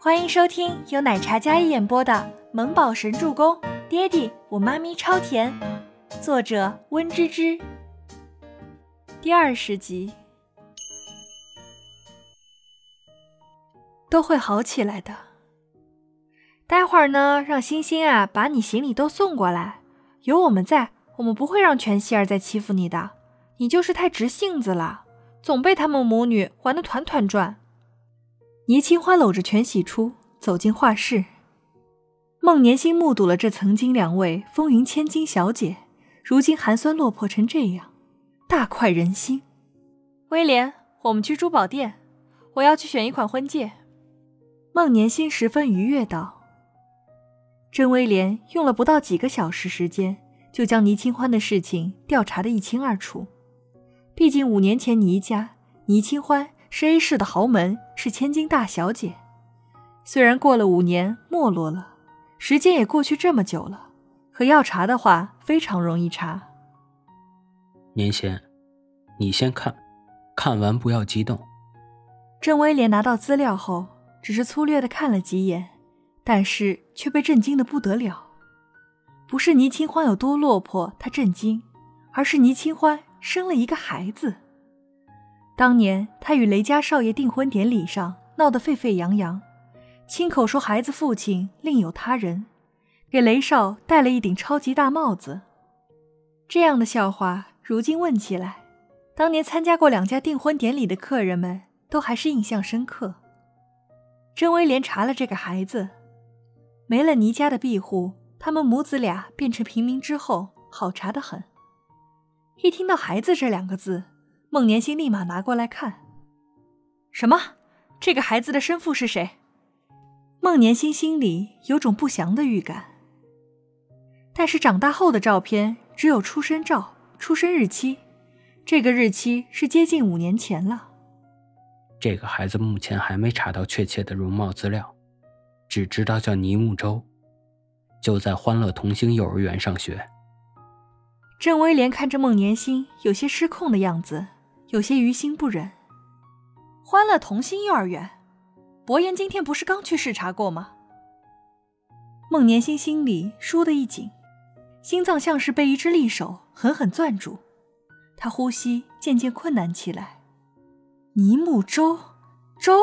欢迎收听由奶茶嘉一演播的《萌宝神助攻》，爹地我妈咪超甜，作者温芝芝。第二十集，都会好起来的。待会儿呢，让星星啊把你行李都送过来。有我们在，我们不会让全希儿再欺负你的。你就是太直性子了，总被他们母女玩得团团转。倪清欢搂着全喜初走进画室，孟年星目睹了这曾经两位风云千金小姐，如今寒酸落魄成这样，大快人心。威廉，我们去珠宝店，我要去选一款婚戒。孟年星十分愉悦道。甄威廉用了不到几个小时时间，就将倪清欢的事情调查得一清二楚。毕竟五年前倪家，倪清欢。是 A 市的豪门，是千金大小姐。虽然过了五年没落了，时间也过去这么久了，可要查的话非常容易查。年先，你先看，看完不要激动。郑威廉拿到资料后，只是粗略的看了几眼，但是却被震惊的不得了。不是倪清欢有多落魄，他震惊，而是倪清欢生了一个孩子。当年他与雷家少爷订婚典礼上闹得沸沸扬扬，亲口说孩子父亲另有他人，给雷少戴了一顶超级大帽子。这样的笑话，如今问起来，当年参加过两家订婚典礼的客人们都还是印象深刻。甄威廉查了这个孩子，没了倪家的庇护，他们母子俩变成平民之后，好查得很。一听到“孩子”这两个字，孟年星立马拿过来看，什么？这个孩子的生父是谁？孟年星心里有种不祥的预感。但是长大后的照片只有出生照、出生日期，这个日期是接近五年前了。这个孩子目前还没查到确切的容貌资料，只知道叫倪木舟，就在欢乐童星幼儿园上学。郑威廉看着孟年星有些失控的样子。有些于心不忍。欢乐童心幼儿园，伯言今天不是刚去视察过吗？孟年星心里倏地一紧，心脏像是被一只利手狠狠攥住，他呼吸渐渐困难起来。倪木舟，舟，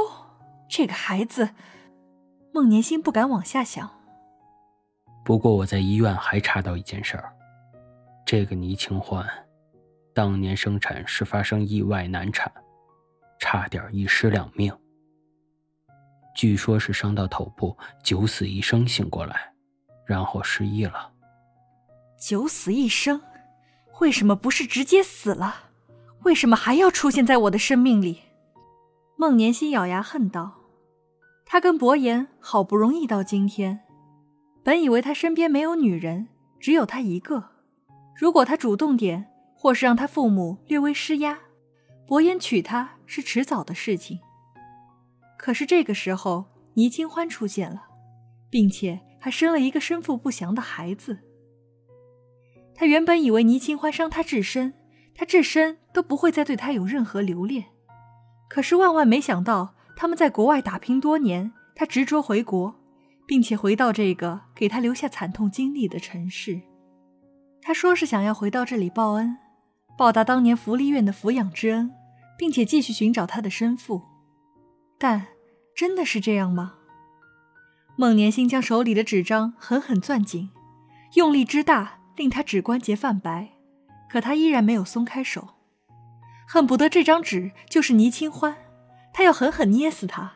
这个孩子，孟年星不敢往下想。不过我在医院还查到一件事儿，这个倪清欢。当年生产是发生意外难产，差点一尸两命。据说是伤到头部，九死一生醒过来，然后失忆了。九死一生，为什么不是直接死了？为什么还要出现在我的生命里？孟年心咬牙恨道：“他跟伯言好不容易到今天，本以为他身边没有女人，只有他一个。如果他主动点。”或是让他父母略微施压，伯言娶她是迟早的事情。可是这个时候，倪清欢出现了，并且还生了一个生父不详的孩子。他原本以为倪清欢伤他至深，他至深都不会再对他有任何留恋。可是万万没想到，他们在国外打拼多年，他执着回国，并且回到这个给他留下惨痛经历的城市。他说是想要回到这里报恩。报答当年福利院的抚养之恩，并且继续寻找他的生父，但真的是这样吗？孟年星将手里的纸张狠狠攥紧，用力之大令他指关节泛白，可他依然没有松开手，恨不得这张纸就是倪清欢，他要狠狠捏死他。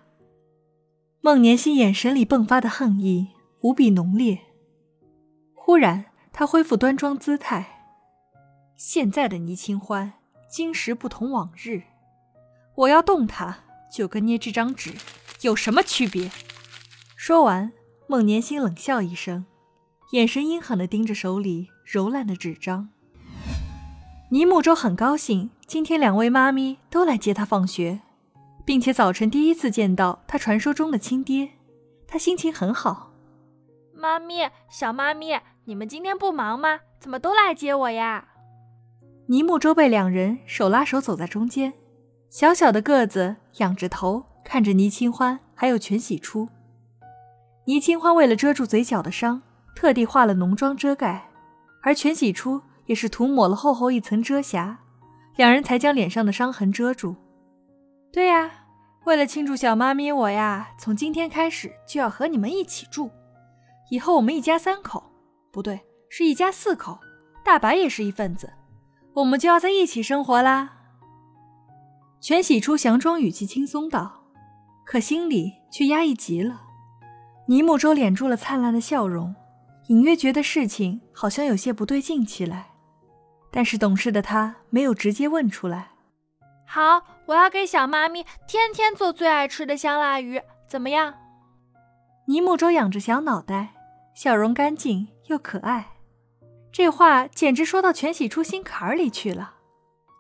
孟年心眼神里迸发的恨意无比浓烈，忽然他恢复端庄姿态。现在的倪清欢，今时不同往日。我要动他，就跟捏这张纸有什么区别？说完，孟年心冷笑一声，眼神阴狠地盯着手里柔烂的纸张。倪木舟很高兴，今天两位妈咪都来接他放学，并且早晨第一次见到他传说中的亲爹，他心情很好。妈咪，小妈咪，你们今天不忙吗？怎么都来接我呀？倪木舟被两人手拉手走在中间，小小的个子，仰着头看着倪清欢还有全喜初，倪清欢为了遮住嘴角的伤，特地化了浓妆遮盖，而全喜初也是涂抹了厚厚一层遮瑕，两人才将脸上的伤痕遮住。对呀，为了庆祝小妈咪我呀，从今天开始就要和你们一起住，以后我们一家三口，不对，是一家四口，大白也是一份子，我们就要在一起生活啦。全喜初佯装语气轻松道，可心里却压抑极了。倪木舟敛住了灿烂的笑容，隐约觉得事情好像有些不对劲起来，但是懂事的他没有直接问出来。好，我要给小妈咪天天做最爱吃的香辣鱼，怎么样？倪木舟仰着小脑袋，笑容干净又可爱，这话简直说到全喜初心坎里去了。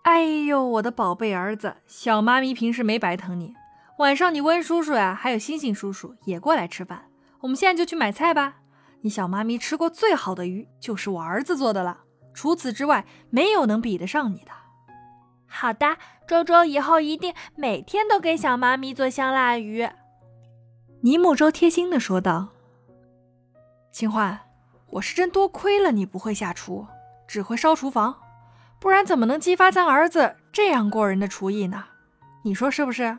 哎呦，我的宝贝儿子，小妈咪平时没白疼你，晚上你温叔叔呀，还有星星叔叔也过来吃饭。我们现在就去买菜吧。你小妈咪吃过最好的鱼，就是我儿子做的了。除此之外，没有能比得上你的。好的，周周以后一定每天都给小妈咪做香辣鱼。尼木周贴心的说道：“清欢，我是真多亏了你不会下厨，只会烧厨房，不然怎么能激发咱儿子这样过人的厨艺呢？你说是不是？”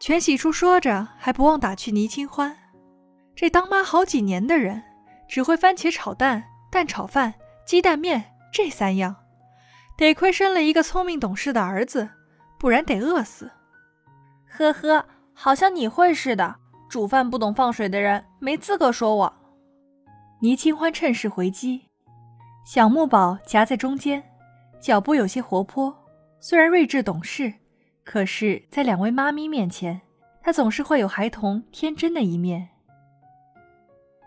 全喜初说着，还不忘打趣倪清欢。这当妈好几年的人，只会番茄炒蛋、蛋炒饭、鸡蛋面这三样，得亏生了一个聪明懂事的儿子，不然得饿死。呵呵，好像你会似的。煮饭不懂放水的人，没资格说我。倪清欢趁势回击，小木宝夹在中间，脚步有些活泼。虽然睿智懂事，可是，在两位妈咪面前，他总是会有孩童天真的一面。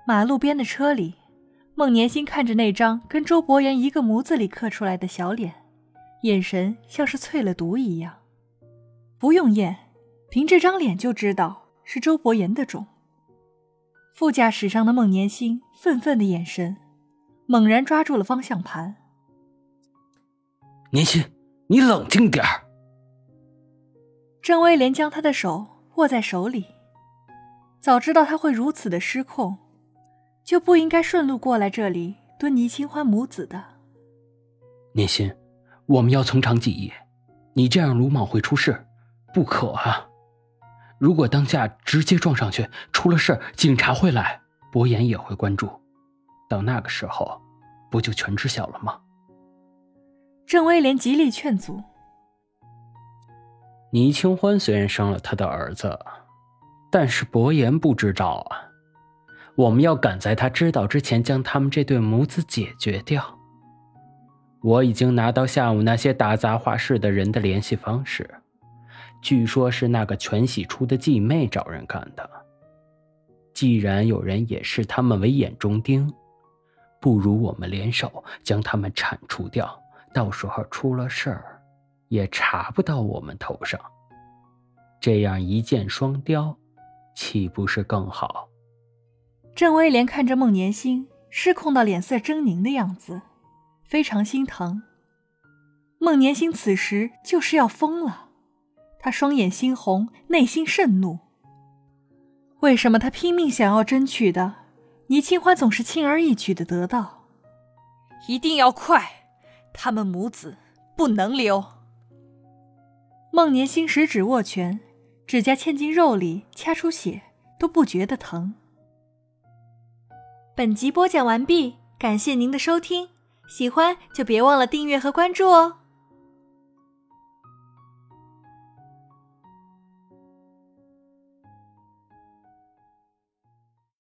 马路边的车里，孟年心看着那张跟周伯言一个模子里刻出来的小脸，眼神像是淬了毒一样。不用验，凭这张脸就知道是周伯言的种。副驾驶上的孟年心愤愤的眼神，猛然抓住了方向盘。年心，你冷静点儿。郑威廉将他的手握在手里，早知道他会如此的失控。就不应该顺路过来这里蹲倪清欢母子的。年心，我们要从长计议，你这样鲁莽会出事，不可啊！如果当下直接撞上去，出了事警察会来，博言也会关注，到那个时候，不就全知晓了吗？郑威廉极力劝阻。倪清欢虽然生了他的儿子，但是博言不知道啊。我们要赶在他知道之前将他们这对母子解决掉。我已经拿到下午那些打杂画室的人的联系方式，据说是那个全喜初的继妹找人干的。既然有人也视他们为眼中钉，不如我们联手将他们铲除掉，到时候出了事儿，也查不到我们头上。这样一箭双雕，岂不是更好？郑威廉看着孟年星失控到脸色狰狞的样子，非常心疼。孟年星此时就是要疯了，他双眼猩红，内心甚怒。为什么他拼命想要争取的，倪清欢总是轻而易举的得到？一定要快，他们母子不能留。孟年星十指握拳，指甲嵌进肉里，掐出血都不觉得疼。本集播讲完毕，感谢您的收听，喜欢就别忘了订阅和关注哦。